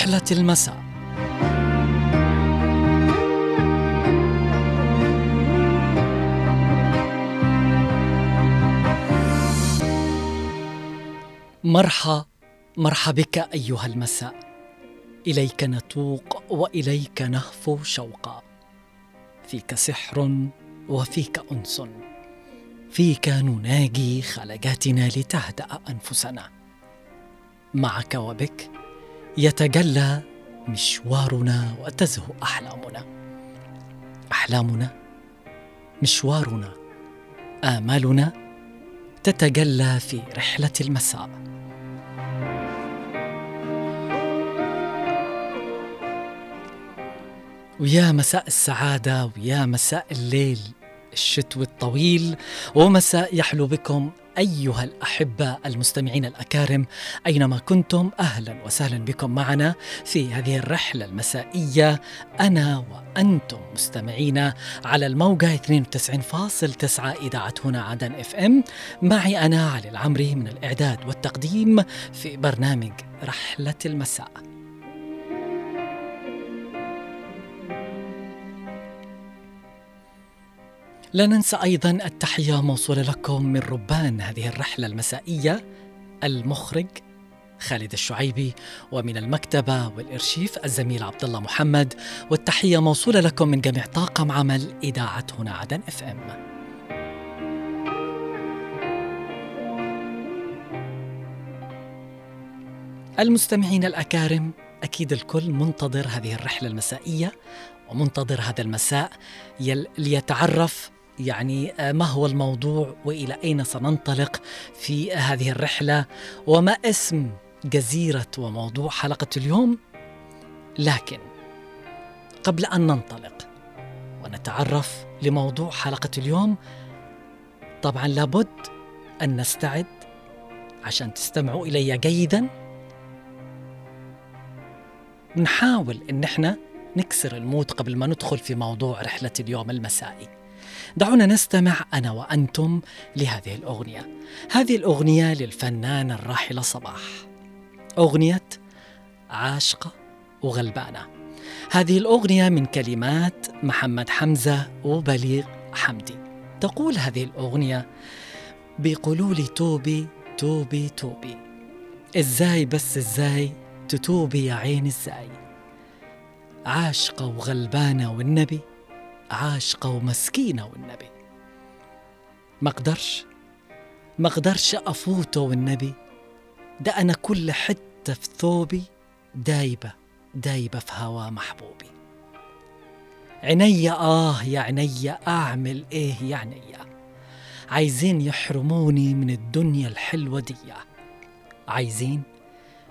رحلة المساء. مرحى مرحى بك أيها المساء. إليك نتوق وإليك نهفو شوقا. فيك سحر وفيك أنس. فيك نناجي خلقاتنا لتهدأ أنفسنا. معك وبك يتجلى مشوارنا وتزهو أحلامنا. أحلامنا مشوارنا آمالنا تتجلى في رحلة المساء. ويا مساء السعادة ويا مساء الليل الشتوي الطويل ومساء يحلو بكم أيها الأحبة المستمعين الأكارم أينما كنتم أهلا وسهلا بكم معنا في هذه الرحلة المسائية أنا وأنتم مستمعين على الموقع 92.9 إذاعة هنا عدن إف إم. معي أنا علي العمري من الإعداد والتقديم في برنامج رحلة المساء. لا ننسى أيضا التحية موصولة لكم من ربان هذه الرحلة المسائية المخرج خالد الشعيبي ومن المكتبة والإرشيف الزميل عبد الله محمد والتحية موصولة لكم من جميع طاقم عمل إذاعة هنا عدن اف ام. المستمعين الأكارم أكيد الكل منتظر هذه الرحلة المسائية ومنتظر هذا المساء ليتعرف يعني آه، ما هو الموضوع وإلى أين سننطلق في هذه الرحلة؟ وما اسم جزيرة وموضوع حلقة اليوم؟ لكن قبل أن ننطلق ونتعرف لموضوع حلقة اليوم طبعا لابد أن نستعد عشان تستمعوا إلي جيدا. نحاول إن إحنا نكسر المود قبل ما ندخل في موضوع رحلة اليوم المسائي. دعونا نستمع أنا وأنتم لهذه الأغنية. هذه الأغنية للفنانه الراحله صباح. أغنية عاشقة وغلبانة. هذه الأغنية من كلمات محمد حمزة وبليغ حمدي. تقول هذه الأغنية بيقولوا لي توبي توبي توبي. إزاي بس إزاي تتوبي يا عين إزاي عاشقة وغلبانة والنبي عاشقة ومسكينة والنبي. ما أقدرش أفوته والنبي. ده أنا كل حتة في ثوبي دايبة دايبة في هوا محبوبي. عينيا آه يا عينيا أعمل إيه يا عينيا عايزين يحرموني من الدنيا الحلوة دي. عايزين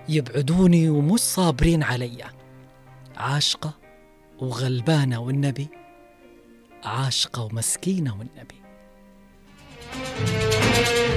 يبعدوني ومش صابرين عليا عاشقة وغلبانة والنبي. عاشقة ومسكينة والنبي. ما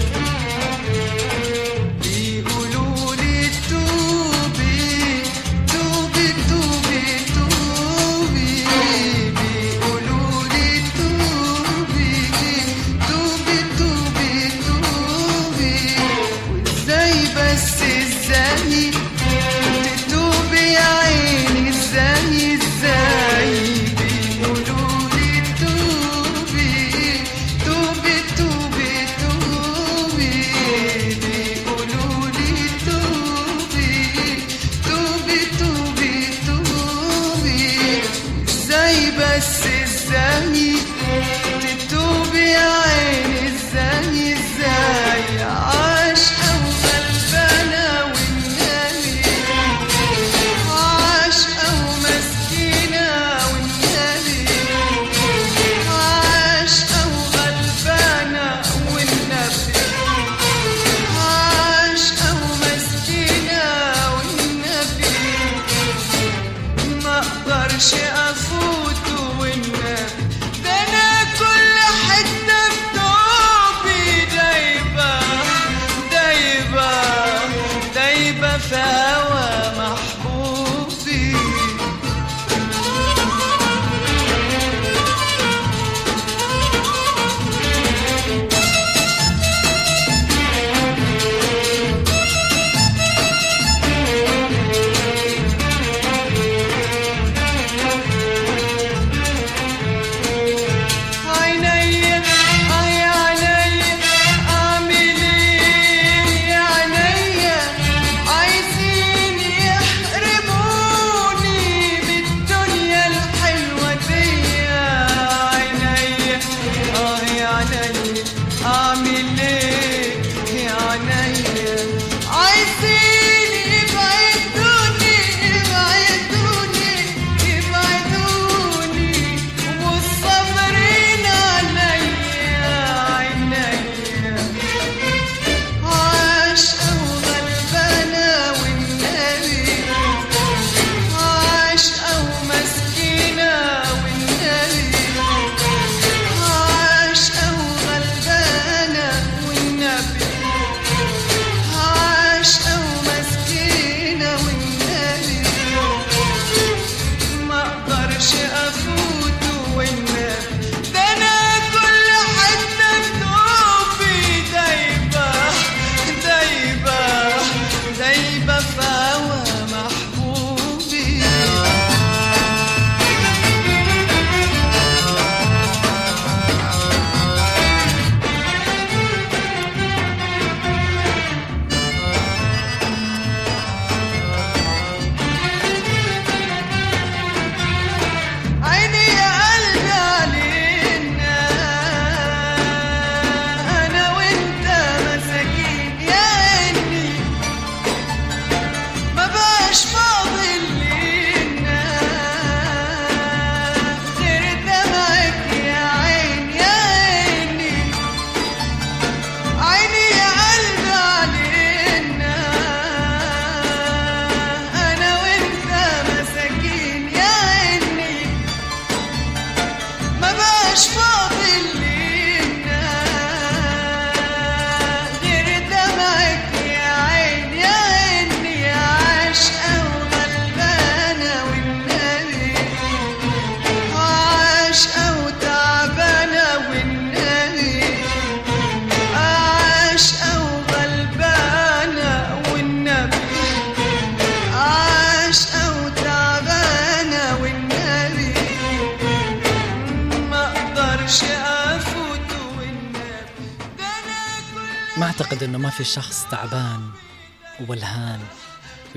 شفاوى محبوب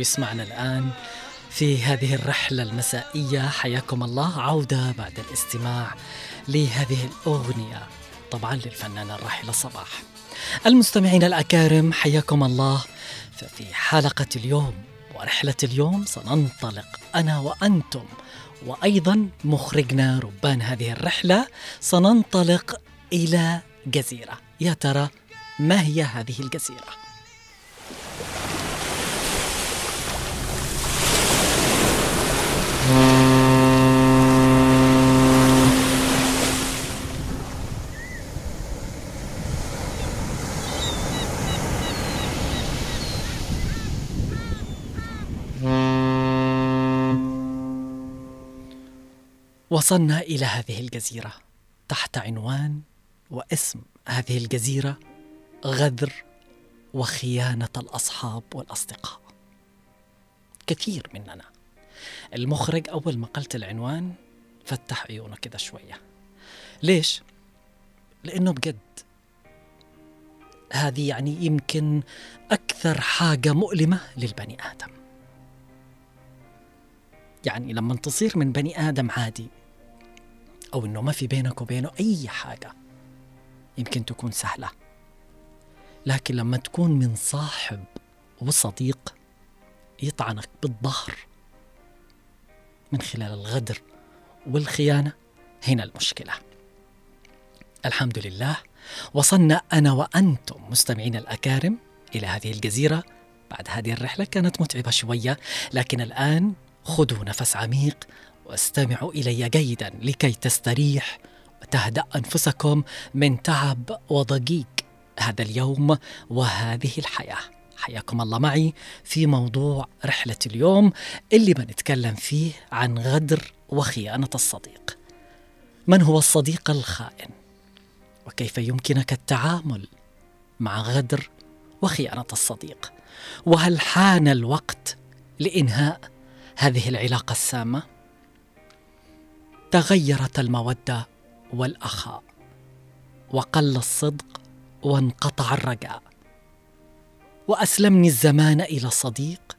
ويسمعنا الآن في هذه الرحلة المسائية. حياكم الله عودة بعد الاستماع لهذه الأغنية. طبعا للفنانة الراحلة صباح. المستمعين الأكارم حياكم الله. ففي حلقة اليوم ورحلة اليوم سننطلق أنا وأنتم وأيضا مخرجنا ربان هذه الرحلة سننطلق إلى جزيرة. يا ترى ما هي هذه الجزيرة؟ وصلنا إلى هذه الجزيرة. تحت عنوان واسم هذه الجزيرة غدر وخيانة الأصحاب والأصدقاء. كثير مننا. المخرج أول ما قلت العنوان فتح عيونه كده شوية. ليش؟ لأنه بجد هذه يعني يمكن أكثر حاجة مؤلمة للبني آدم. يعني لما تصير من بني آدم عادي أو إنه ما في بينك وبينه أي حاجة يمكن تكون سهلة. لكن لما تكون من صاحب وصديق يطعنك بالظهر من خلال الغدر والخيانة هنا المشكلة. الحمد لله وصلنا أنا وأنتم مستمعين الأكارم إلى هذه الجزيرة. بعد هذه الرحلة كانت متعبة شوية لكن الآن خذوا نفس عميق واستمعوا إلي جيدا لكي تستريح وتهدأ أنفسكم من تعب وضجيج هذا اليوم وهذه الحياة. حياكم الله معي في موضوع رحلة اليوم اللي بنتكلم فيه عن غدر وخيانة الصديق. من هو الصديق الخائن؟ وكيف يمكنك التعامل مع غدر وخيانة الصديق؟ وهل حان الوقت لإنهاء هذه العلاقة السامة؟ تغيرت المودة والاخاء وقل الصدق وانقطع الرجاء. وأسلمني الزمان إلى صديق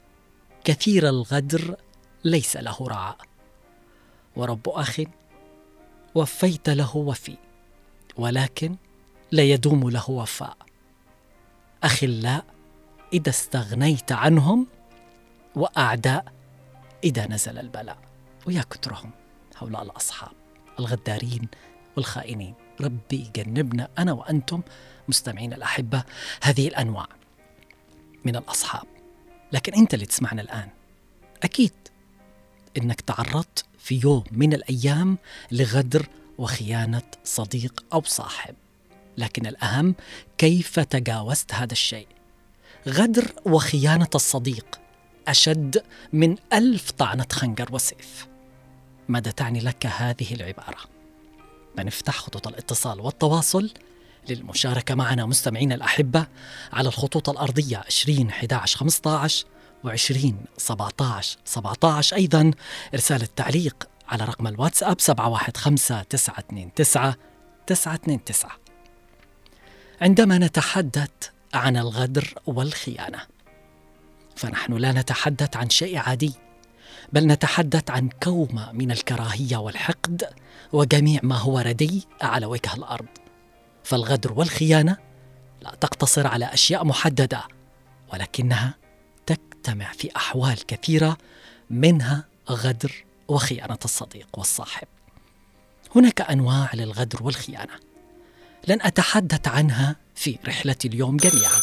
كثير الغدر ليس له رعاء ورب أخ وفيت له وفي ولكن لا يدوم له وفاء. اخلاء إذا استغنيت عنهم وأعداء إذا نزل البلاء. ويا كثرهم هؤلاء الأصحاب الغدارين والخائنين. ربي يجنبنا أنا وأنتم مستمعين الأحبة هذه الأنواع من الأصحاب. لكن أنت اللي تسمعنا الآن. أكيد أنك تعرضت في يوم من الأيام لغدر وخيانة صديق أو صاحب. لكن الأهم كيف تجاوزت هذا الشيء؟ غدر وخيانة الصديق أشد من ألف طعنة خنجر وسيف. ماذا تعني لك هذه العبارة؟ بنفتح خطوط الاتصال والتواصل للمشاركة معنا مستمعينا الأحبة على الخطوط الأرضية 20 11 15 و20 17 17 أيضا إرسال التعليق على رقم الواتساب 715 929 929 عندما نتحدث عن الغدر والخيانة فنحن لا نتحدث عن شيء عادي. بل نتحدث عن كومه من الكراهية والحقد وجميع ما هو ردي على وجه الأرض. فالغدر والخيانة لا تقتصر على أشياء محددة ولكنها تجتمع في أحوال كثيرة منها غدر وخيانة الصديق والصاحب. هناك أنواع للغدر والخيانة لن أتحدث عنها في رحلة اليوم جميعا.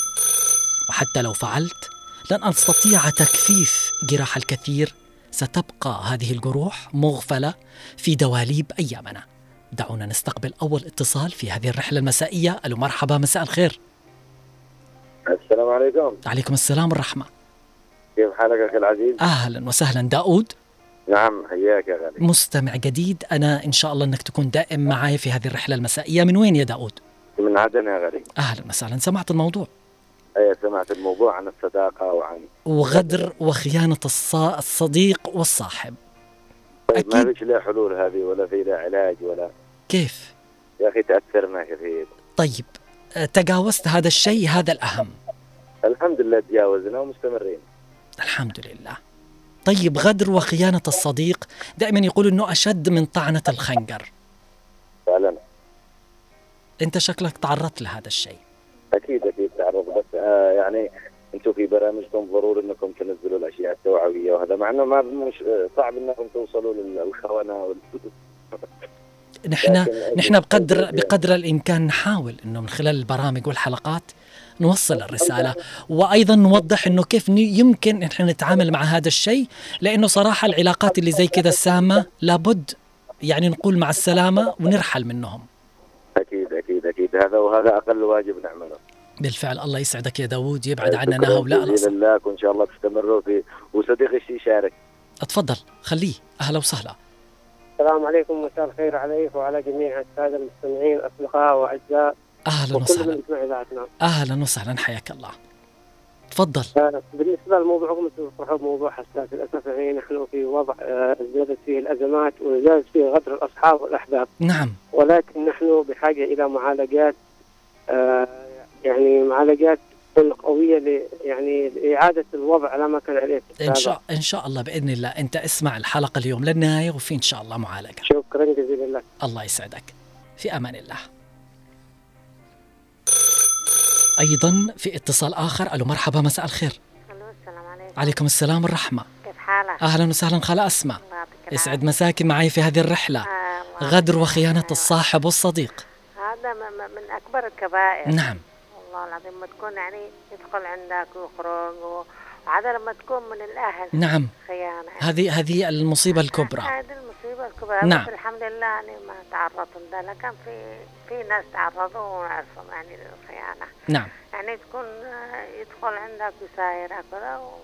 وحتى لو فعلت لن أستطيع تكفيف جراح الكثير ستبقى هذه الجروح مغفلة في دواليب أيامنا. دعونا نستقبل أول اتصال في هذه الرحلة المسائية، ألو مرحبا مساء الخير. السلام عليكم. عليكم السلام والرحمة. كيف حالك أخي العزيز؟ أهلا وسهلا داود. نعم حياك يا غالي. مستمع جديد أنا إن شاء الله إنك تكون دائم معي في هذه الرحلة المسائية، من وين يا داود؟ من عدن يا غالي. أهلا وسهلا، سمعت الموضوع؟ إيه سمعت الموضوع عن الصداقة وعن وغدر وخيانة الصديق والصاحب. طيب أكيد. ما فيش لها حلول هذه ولا في لها علاج ولا؟ كيف؟ يا أخي تاثرنا كثير. طيب تجاوزت هذا الشيء هذا الأهم. الحمد لله تجاوزنا ومستمرين. الحمد لله. طيب غدر وخيانة الصديق دائما يقولوا أنه أشد من طعنة الخنجر. فعلا. أنت شكلك تعرضت لهذا الشيء. أكيد. يعني أنتم في برامجكم ضروري انكم تنزلوا الاشياء التوعوية وهذا مع انه ما مش صعب انكم توصلوا للخونة وال... نحن نحن بقدر بقدر الإمكان نحاول إنه من خلال البرامج والحلقات نوصل الرسالة وأيضا نوضح إنه كيف يمكن نحن نتعامل مع هذا الشيء لأنه صراحة العلاقات اللي زي كذا السامة لابد يعني نقول مع السلامة ونرحل منهم. أكيد أكيد أكيد. هذا وهذا أقل واجب نعمله. بالفعل الله يسعدك يا داوود يبعد عننا هؤلاء باذن الله وإن شاء الله تستمروا في وصديقي يشارك. اتفضل خليه. أهلا وسهلا. السلام عليكم مساء الخير عليك وعلى جميع الساده المستمعين أصدقاء واعزاء أهلا وسهلا. أهلا وسهلا حياك الله. تفضل آه، بالنسبة لموضوعكم تطرحوا موضوع حساس للاسف يعني نحن في وضع ازدادت آه، فيه الأزمات وزادت فيه غدر الأصحاب والأحباب. نعم. ولكن نحن بحاجة إلى معالجات آه، يعني معالجات قوية ل يعني لإعادة الوضع على ما كان عليه إن شاء إن شاء الله بإذن الله. أنت اسمع الحلقة اليوم للنهاية وفي إن شاء الله معالجة. شكرا جزيلا لك. الله يسعدك. في أمان الله. أيضا في اتصال آخر. ألو مرحبا مساء الخير. ألو السلام عليكم. عليكم السلام والرحمة. كيف حالك؟ أهلا وسهلا. خالة أسماء يسعد مساكي معي في هذه الرحلة. آه غدر وخيانة الصاحب والصديق. هذا من أكبر الكبائر. نعم. والله العظيم ما تكون يعني يدخل عندك ويخرج وهذا لما تكون من الأهل. نعم. خيانة. هذه هذه المصيبة الكبرى. هذه المصيبة الكبرى. نعم. الحمد لله يعني ما تعرضوا لها لكن في في ناس تعرضوا ونعرفهم يعني للخيانة. نعم. يعني تكون يدخل عندك وسايرك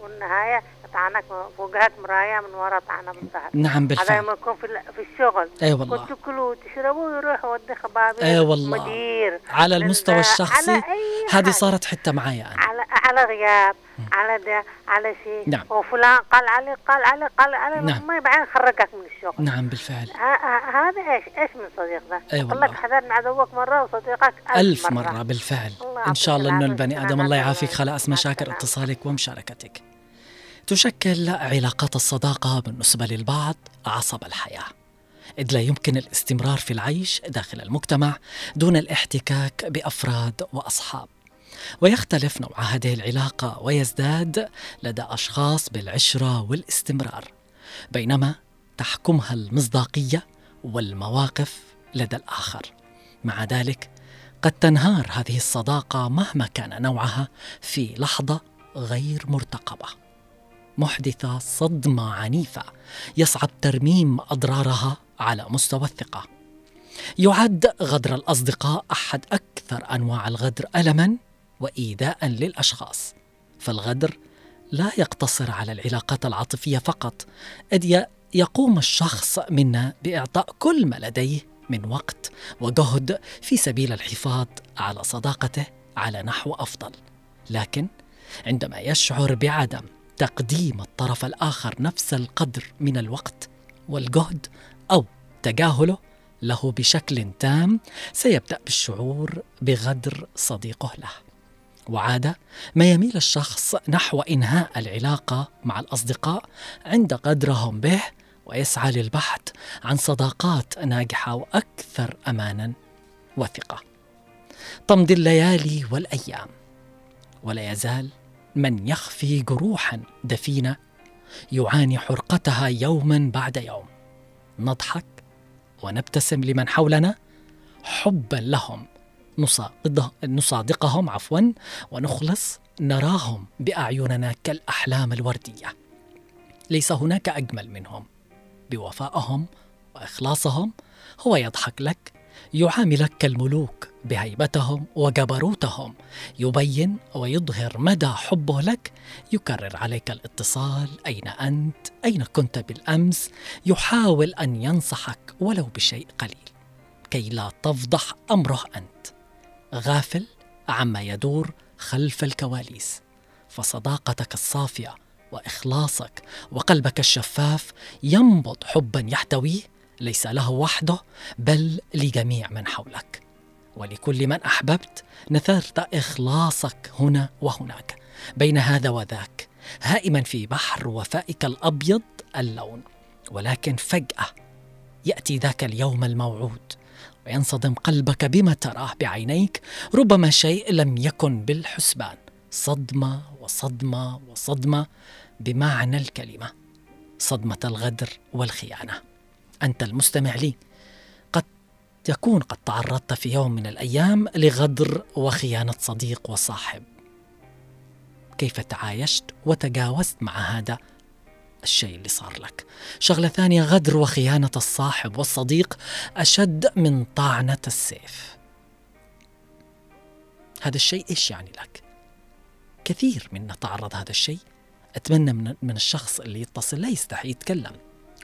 والنهاية يطعنك فوقك مراية من وراء طعنة بالظهر نعم بالفعل. هذا يكون في, في الشغل. أي أيوة والله كنت تاكلوا وتشربوا ويروحوا يودي خبابي أي أيوة والله. مدير. على المستوى الشخصي هذه صارت حتى معي أنا. على غياب على ده على شيء نعم. وفلان قال علي قال علي قال علي نعم. ما بعدين خرجك من الشغل. نعم بالفعل. هذا إيش؟ إيش من صديق ده؟ أي والله لك حذر من عدوك مرة وصديقك ألف, ألف مرة, مرة بالفعل. إن شاء الله إنه البني آدم الله يعافيك. خلا أسمى شاكر اتصالك ومشاركتك. تشكل علاقات الصداقة بالنسبة للبعض عصب الحياة. إذ لا يمكن الاستمرار في العيش داخل المجتمع دون الاحتكاك بأفراد وأصحاب. ويختلف نوع هذه العلاقة ويزداد لدى أشخاص بالعشرة والاستمرار بينما تحكمها المصداقية والمواقف لدى الآخر. مع ذلك قد تنهار هذه الصداقة مهما كان نوعها في لحظة غير مرتقبة. محدثة صدمة عنيفة يصعب ترميم أضرارها على مستوى الثقة. يعد غدر الأصدقاء أحد أكثر أنواع الغدر ألماً وإيذاء للأشخاص. فالغدر لا يقتصر على العلاقات العاطفية فقط إذ يقوم الشخص منا بإعطاء كل ما لديه من وقت وجهد في سبيل الحفاظ على صداقته على نحو أفضل. لكن عندما يشعر بعدم تقديم الطرف الآخر نفس القدر من الوقت والجهد أو تجاهله له بشكل تام سيبدأ بالشعور بغدر صديقه له. وعادة ما يميل الشخص نحو إنهاء العلاقة مع الأصدقاء عند قدرهم به ويسعى للبحث عن صداقات ناجحة وأكثر أمانا وثقة. تمضي الليالي والأيام ولا يزال من يخفي جروحا دفينة يعاني حرقتها يوما بعد يوم. نضحك ونبتسم لمن حولنا حبا لهم. نصادقهم عفوا ونخلص نراهم بأعيننا كالأحلام الوردية. ليس هناك أجمل منهم. بوفائهم وإخلاصهم هو يضحك لك يعاملك كالملوك بهيبتهم وجبروتهم يبين ويظهر مدى حبه لك يكرر عليك الاتصال أين أنت أين كنت بالأمس يحاول أن ينصحك ولو بشيء قليل. كي لا تفضح أمره أنت. غافل عما يدور خلف الكواليس. فصداقتك الصافية وإخلاصك وقلبك الشفاف ينبض حبا يحتويه ليس له وحده بل لجميع من حولك. ولكل من أحببت نثرت إخلاصك هنا وهناك بين هذا وذاك هائما في بحر وفائك الأبيض اللون. ولكن فجأة يأتي ذاك اليوم الموعود. وينصدم قلبك بما تراه بعينيك ربما شيء لم يكن بالحسبان. صدمة وصدمة وصدمة بمعنى الكلمة. صدمة الغدر والخيانة. أنت المستمع لي. قد تكون قد تعرضت في يوم من الأيام لغدر وخيانة صديق وصاحب. كيف تعايشت وتجاوزت مع هذا الشيء اللي صار لك. شغلة ثانية غدر وخيانة الصاحب والصديق أشد من طعنة السيف. هذا الشيء إيش يعني لك؟ كثير منا تعرض هذا الشيء. أتمنى من, الشخص اللي يتصل لا يستحي يتكلم.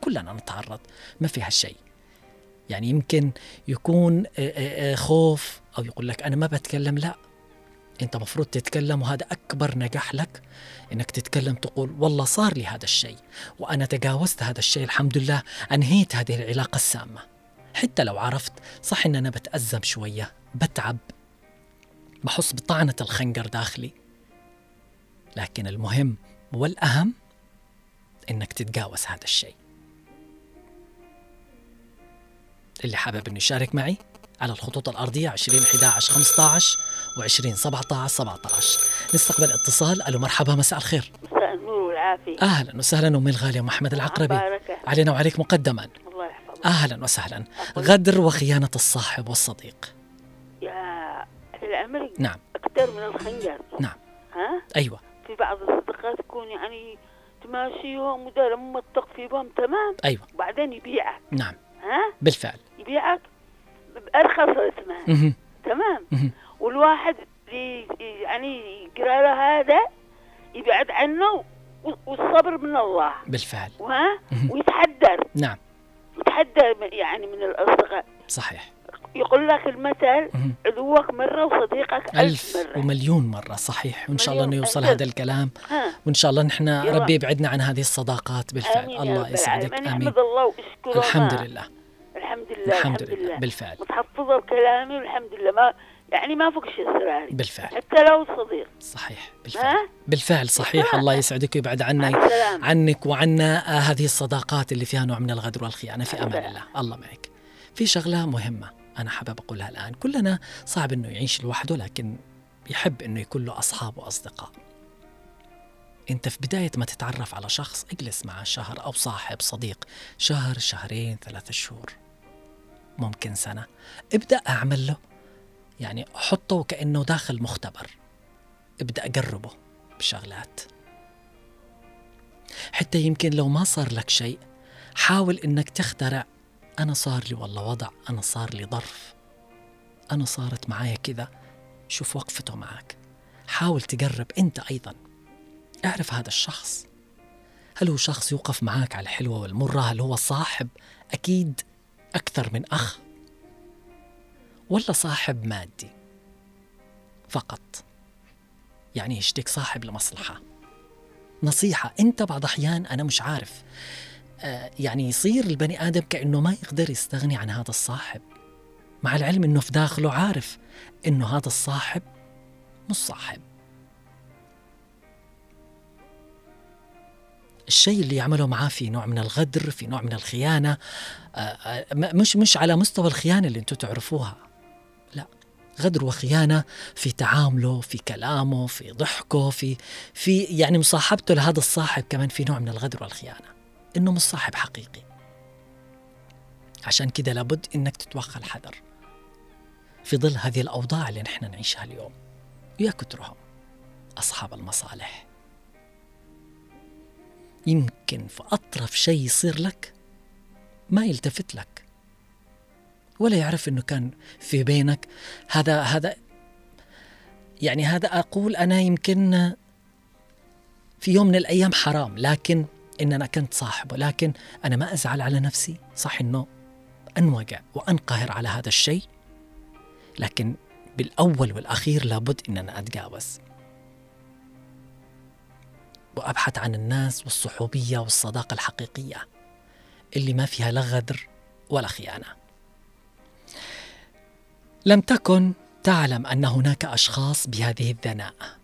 كلنا نتعرض ما في هالشيء يعني يمكن يكون خوف أو يقول لك أنا ما بتكلم لا. انت مفروض تتكلم وهذا أكبر نجاح لك إنك تتكلم تقول والله صار لي هذا الشيء وأنا تجاوزت هذا الشيء الحمد لله أنهيت هذه العلاقة السامة. حتى لو عرفت صح إن أنا بتازم شوية بتعب بحس بطعنة الخنجر داخلي. لكن المهم والأهم إنك تتجاوز هذا الشيء. اللي حابب إنه يشارك معي؟ على الخطوط الأرضية 20 11 15 و20 17 17 نستقبل اتصال. ألو مرحبا مساء الخير. مساء النور والعافية. أهلا وسهلا أمي الغالية محمد العقربي. بارك علينا وعليك مقدما. الله يحفظك. أهلا وسهلا. غدر وخيانة الصاحب والصديق. يا الأمر نعم. أكثر من الخنجر. نعم. ها؟ أيوة. في بعض الصديقات تكون يعني تماشيهم ودار موثق في بهم تمام. أيوة. وبعدين يبيعك. نعم. ها؟ بالفعل. يبيعك؟ بأرخص ثمن مهم. تمام. والواحد يعني يقرأ له هذا يبعد عنه والصبر من الله. بالفعل. وها. ويتحدر نعم. يتحدر يعني من الأصدقاء. صحيح. يقول لك المثل. عدوك مرة وصديقك ألف, ألف مرة. ومليون مرة. صحيح. وإن شاء الله أنه يوصل ألف. هذا الكلام. ها. وإن شاء الله نحن. ربي يبعدنا عن هذه الصداقات بالفعل. الله يسعدك. آمين. الله الحمد لله. الحمد لله الحمد لله بالفعل. متحفظة بكلامي والحمد لله. ما يعني ما فوقش اسراري بالفعل. حتى لو صديق. صحيح بالفعل. ها؟ بالفعل صحيح. الله يسعدك ويبعد عنا عنك وعنا. آه، هذه الصداقات اللي فيها نوع من الغدر والخيانة. في السلام. الله. الله معك. في شغلة مهمة أنا حابب أقولها الآن. كلنا صعب أنه يعيش لوحده لكن يحب أنه يكون له أصحاب وأصدقاء. أنت في بداية ما تتعرف على شخص اجلس معه شهر أو صاحب صديق. شهر شهرين ثلاثة شهور. ممكن سنة. ابدأ أعمل له. يعني حطه كأنه داخل مختبر. ابدأ قربه بشغلات. حتى يمكن لو ما صار لك شيء حاول إنك تخترع أنا صار لي والله وضع أنا صار لي ظرف. أنا صارت معايا كذا شوف وقفته معك حاول تقرب أنت أيضا. اعرف هذا الشخص. هل هو شخص يوقف معك على الحلوة والمرة؟ هل هو صاحب؟ أكيد أكثر من أخ ولا صاحب مادي فقط. يعني يشتك صاحب لمصلحة؟ نصيحة. أنت بعض أحيان أنا مش عارف آه يعني يصير البني آدم كأنه ما يقدر يستغني عن هذا الصاحب. مع العلم أنه في داخله عارف أنه هذا الصاحب مش صاحب. الشيء اللي يعمله معاه في نوع من الغدر في نوع من الخيانة مش مش على مستوى الخيانة اللي أنتم تعرفوها. لا غدر وخيانة في تعامله في كلامه في ضحكه في في يعني مصاحبته لهذا الصاحب كمان في نوع من الغدر والخيانة إنه مش صاحب حقيقي. عشان كده لابد إنك تتوخى الحذر في ظل هذه الأوضاع اللي نحن نعيشها اليوم. يا كترهم أصحاب المصالح. يمكن في أطرف شيء يصير لك ما يلتفت لك. ولا يعرف إنه كان في بينك. هذا هذا يعني هذا أقول أنا يمكن في يوم من الأيام حرام لكن ان أنا كنت صاحبه لكن أنا ما أزعل على نفسي. صح إنه انوقع وأنقهر على هذا الشيء لكن بالأول والأخير لابد ان أنا اتجاوز وأبحث عن الناس والصحوبية والصداقة الحقيقية. اللي ما فيها لا غدر ولا خيانة. لم تكن تعلم أن هناك أشخاص بهذه الدناءه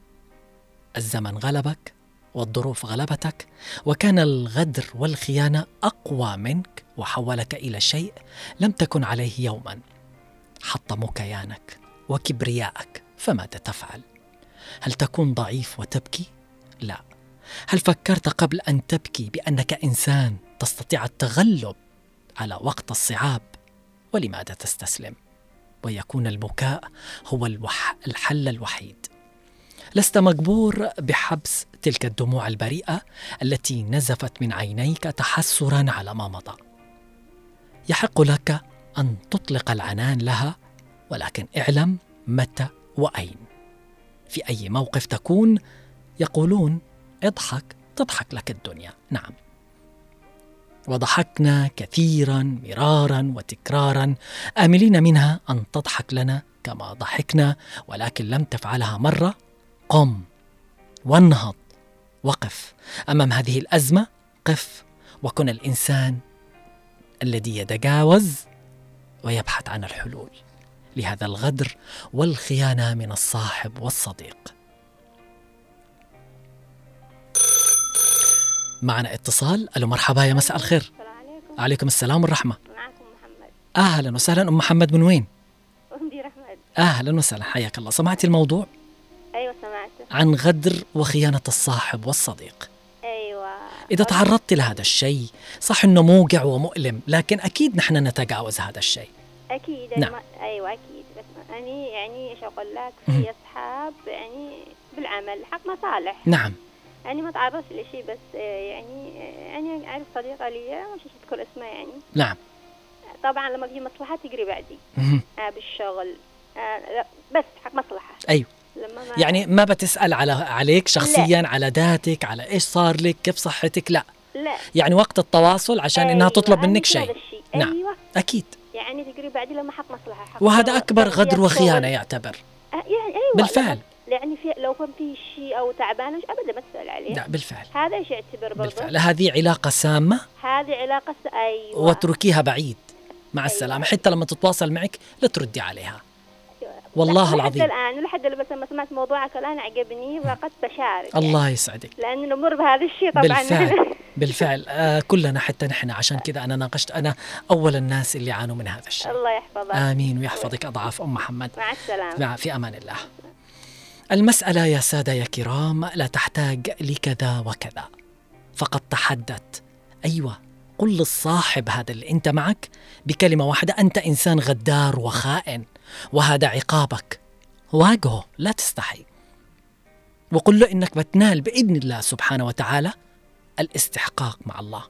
الزمن غلبك والظروف غلبتك وكان الغدر والخيانة أقوى منك وحولك إلى شيء لم تكن عليه يوما. حطموا كيانك وكبرياءك فماذا تفعل؟ هل تكون ضعيف وتبكي؟ لا. هل فكرت قبل أن تبكي بأنك إنسان تستطيع التغلب على وقت الصعاب ولماذا تستسلم؟ ويكون البكاء هو الوح الحل الوحيد. لست مجبور بحبس تلك الدموع البريئة التي نزفت من عينيك تحسرا على ما مضى. يحق لك أن تطلق العنان لها ولكن اعلم متى وأين. في أي موقف تكون يقولون اضحك تضحك لك الدنيا. نعم. وضحكنا كثيرا مرارا وتكرارا. آملين منها أن تضحك لنا كما ضحكنا ولكن لم تفعلها مرة. قم وانهض. وقف. أمام هذه الأزمة قف. وكن الإنسان الذي يتجاوز ويبحث عن الحلول. لهذا الغدر والخيانة من الصاحب والصديق. معنا اتصال. ألو مرحبا يا مساء الخير. السلام عليكم. عليكم السلام والرحمة. معكم محمد. أهلا وسهلا. أم محمد من وين؟ مدير احمد أهلا وسهلا. حياك الله. سمعتي الموضوع؟ أيوه سمعته عن غدر وخيانة الصاحب والصديق. أيوه. إذا تعرضت لهذا الشيء صح إنه موجع ومؤلم لكن أكيد نحن نتجاوز هذا الشيء. أكيد. نعم. أيوه أكيد. بس أنا يعني إيش أقول لك. في أصحاب يعني بالعمل حق مصالح. نعم. يعني ما تعرضش لشيء بس آه، يعني يعني أعرف صديقة لي مش اذكر اسمها يعني. نعم. طبعا لما في مصلحة تجري بعدي. آه بالشغل. آه لا، بس حق مصلحة. أيوه. لما ما يعني ما بتسأل على عليك شخصيا على ذاتك على إيش صار لك كيف صحتك؟ لا. لا. يعني وقت التواصل عشان أيوة، تطلب أنا منك شيء. نعم. أيوه. أكيد. يعني تجري بعدي لما حق مصلحة. حق وهذا تربية غدر وخيانة شغل. يعتبر. يعني أيوه بالفعل. يعني في لو كان في شيء أو تعبان مش ابدا ما تسأل عليه. لا بالفعل. هذا إيش يعتبر برضه بالفعل. هذه علاقة سامة؟ هذه علاقة س... أيوه. واتركيها بعيد. مع أيوة. السلامة. حتى لما تتواصل معك لا تردي عليها. أيوة. والله العظيم. الآن لحد الان لما سمعت موضوعك الآن عجبني وقد بشارك. الله يسعدك. يعني. لأنه نمر بهذا الشيء طبعا. بالفعل. بالفعل. آه كلنا حتى نحن. عشان كذا أنا ناقشت أنا أول الناس اللي يعانوا من هذا الشيء. الله يحفظك. آمين. ويحفظك أضعاف أم محمد. مع السلامة. في أمان الله. المسألة يا سادة يا كرام لا تحتاج لكذا وكذا. فقط تحدث. أيوه قل للصاحب هذا اللي أنت معك بكلمة واحدة. أنت إنسان غدار وخائن وهذا عقابك. واجهه لا تستحي. وقل له إنك بتنال بإذن الله سبحانه وتعالى الاستحقاق مع الله.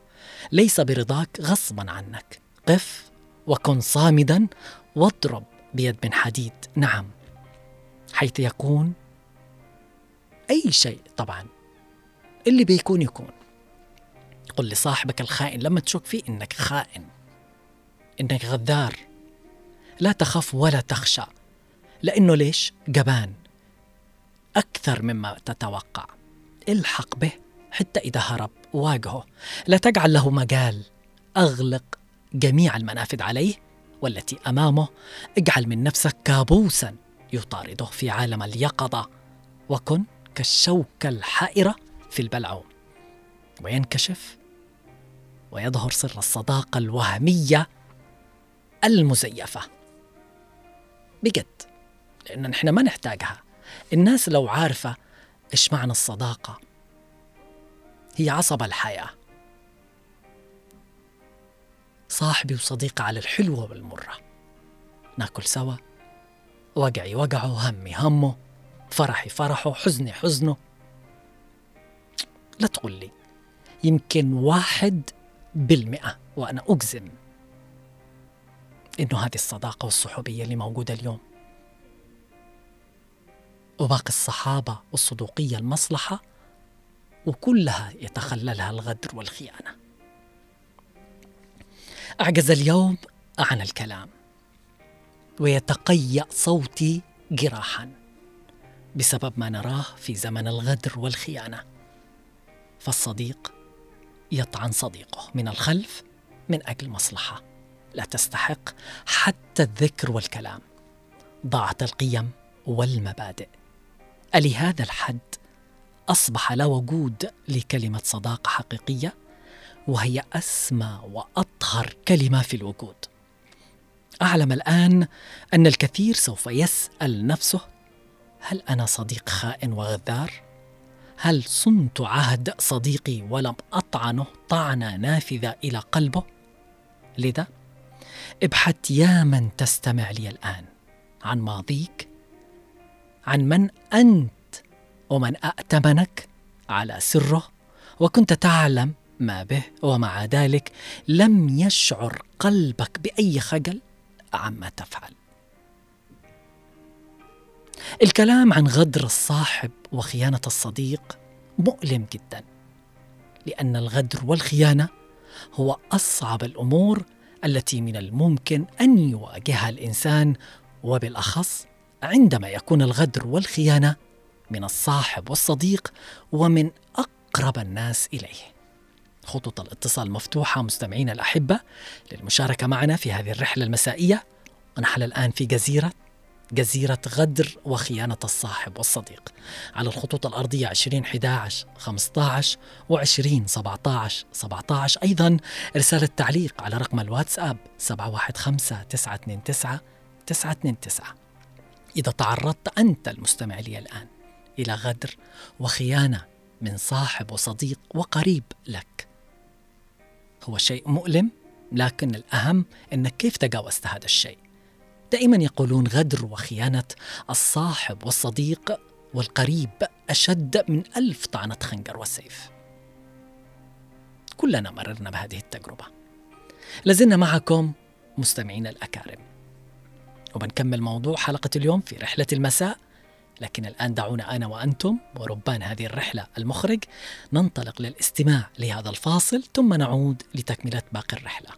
ليس برضاك غصبا عنك. قف وكن صامدا واضرب بيد من حديد. نعم. حيث يكون أي شيء طبعا اللي بيكون يكون. قل لصاحبك الخائن لما تشك فيه إنك خائن إنك غدار. لا تخف ولا تخشى لأنه ليش؟ جبان. أكثر مما تتوقع. الحق به حتى إذا هرب واجهه. لا تجعل له مجال. أغلق جميع المنافذ عليه والتي أمامه. اجعل من نفسك كابوسا يطارده في عالم اليقظة. وكن كالشوكة الحائرة في البلعوم. وينكشف ويظهر سر الصداقة الوهمية المزيفة. بجد لأن نحن ما نحتاجها. الناس لو عارفة إيش معنى الصداقة هي عصب الحياة. صاحبي وصديقي على الحلوة والمرة. ناكل سوا. وجعي وجعه همي همه. فرحي فرحه حزني حزنه. لا تقول لي يمكن واحد بالمئة وأنا أجزم إنه هذه الصداقة والصحوبية اللي موجودة اليوم. وباقي الصحابة والصدوقية المصلحة وكلها يتخللها الغدر والخيانة. أعجز اليوم عن الكلام ويتقيأ صوتي جراحا. بسبب ما نراه في زمن الغدر والخيانة. فالصديق يطعن صديقه من الخلف من أجل مصلحة لا تستحق حتى الذكر والكلام. ضاعت القيم والمبادئ. ألهذا الحد أصبح لا وجود لكلمة صداقة حقيقية وهي أسمى وأطهر كلمة في الوجود. أعلم الآن أن الكثير سوف يسأل نفسه هل أنا صديق خائن وغدار؟ هل صنت عهد صديقي ولم أطعنه طعنة نافذة إلى قلبه؟ لذا ابحث يا من تستمع لي الآن عن ماضيك عن من أنت ومن أأتمنك على سره وكنت تعلم ما به ومع ذلك لم يشعر قلبك بأي خجل عما تفعل الكلام عن غدر الصاحب وخيانة الصديق مؤلم جدا لأن الغدر والخيانة هو أصعب الأمور التي من الممكن أن يواجهها الإنسان وبالأخص عندما يكون الغدر والخيانة من الصاحب والصديق ومن أقرب الناس إليه. خطوط الاتصال مفتوحة مستمعينا الأحبة للمشاركة معنا في هذه الرحلة المسائية. ونحن الآن في جزيرة جزيرة غدر وخيانة الصاحب والصديق. على الخطوط الأرضية 20 11 15 و 20 17 17 أيضا. رسالة تعليق على رقم الواتساب 715 929 929 إذا تعرضت أنت المستمع لي الآن إلى غدر وخيانة من صاحب وصديق وقريب لك هو شيء مؤلم لكن الأهم أنك كيف تجاوزت هذا الشيء؟ دائما يقولون غدر وخيانة الصاحب والصديق والقريب أشد من ألف طعنة خنجر وسيف. كلنا مررنا بهذه التجربة. لازلنا معكم مستمعين الأكارم. وبنكمل موضوع حلقة اليوم في رحلة المساء لكن الآن دعونا أنا وأنتم وربان هذه الرحلة المخرج ننطلق للاستماع لهذا الفاصل ثم نعود لتكملة باقي الرحلة.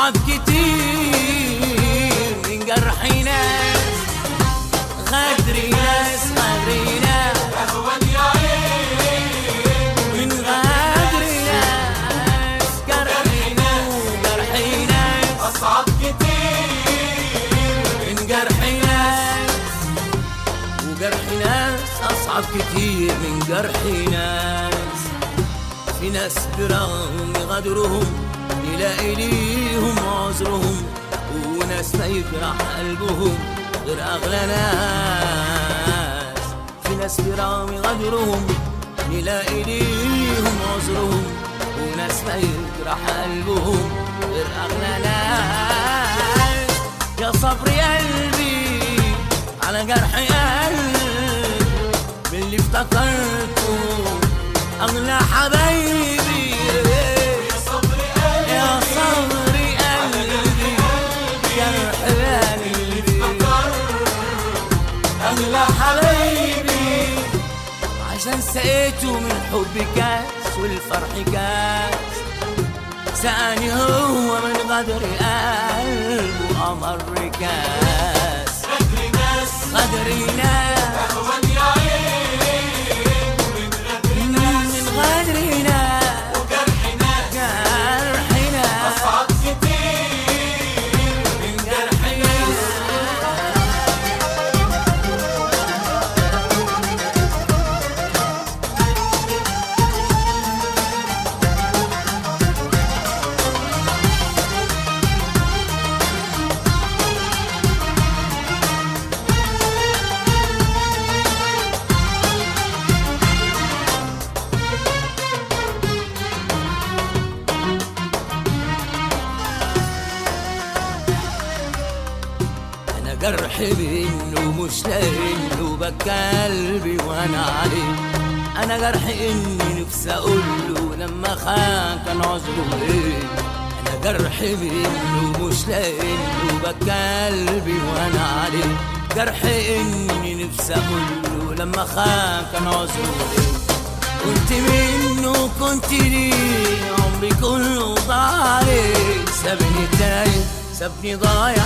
أصعب كتير من جرح ناس غدر ناس غدر ناس. يا عيني من ناس ناس ناس أصعب كتير من جرح ناس وجرح ناس أصعب كتير من جرح ناس. في ناس برغم غدرهم يلاقي ليهم عذرهم وناس ما يجرح قلبهم غير أغلى ناس. في ناس برغم غدرهم يلاقي ليهم عذرهم وناس ما يجرح قلبهم غير أغلى ناس. يا صبر يا قلبي على جرح قلبي باللي افتكرته أغلى حبايبي قلبي يا صبر قلبي. جرح قلبي أغلى حبايبي عشان سقيته من حب كاس والفرح كاس. سأني هو من غدر قلبه أمر كاس. غدر ناس. من قلبي وأنا عليه. أنا جرح اني نفسي أقول له لما خان كان عذره إيه أنا جرح منه مش لأنه بكى قلبي وأنا عليه. جرح اني نفسي أقول له لما خان كان عذره إيه كنت منه كنت ليه عمري كله ضايع. سابني تايه سابني ضايع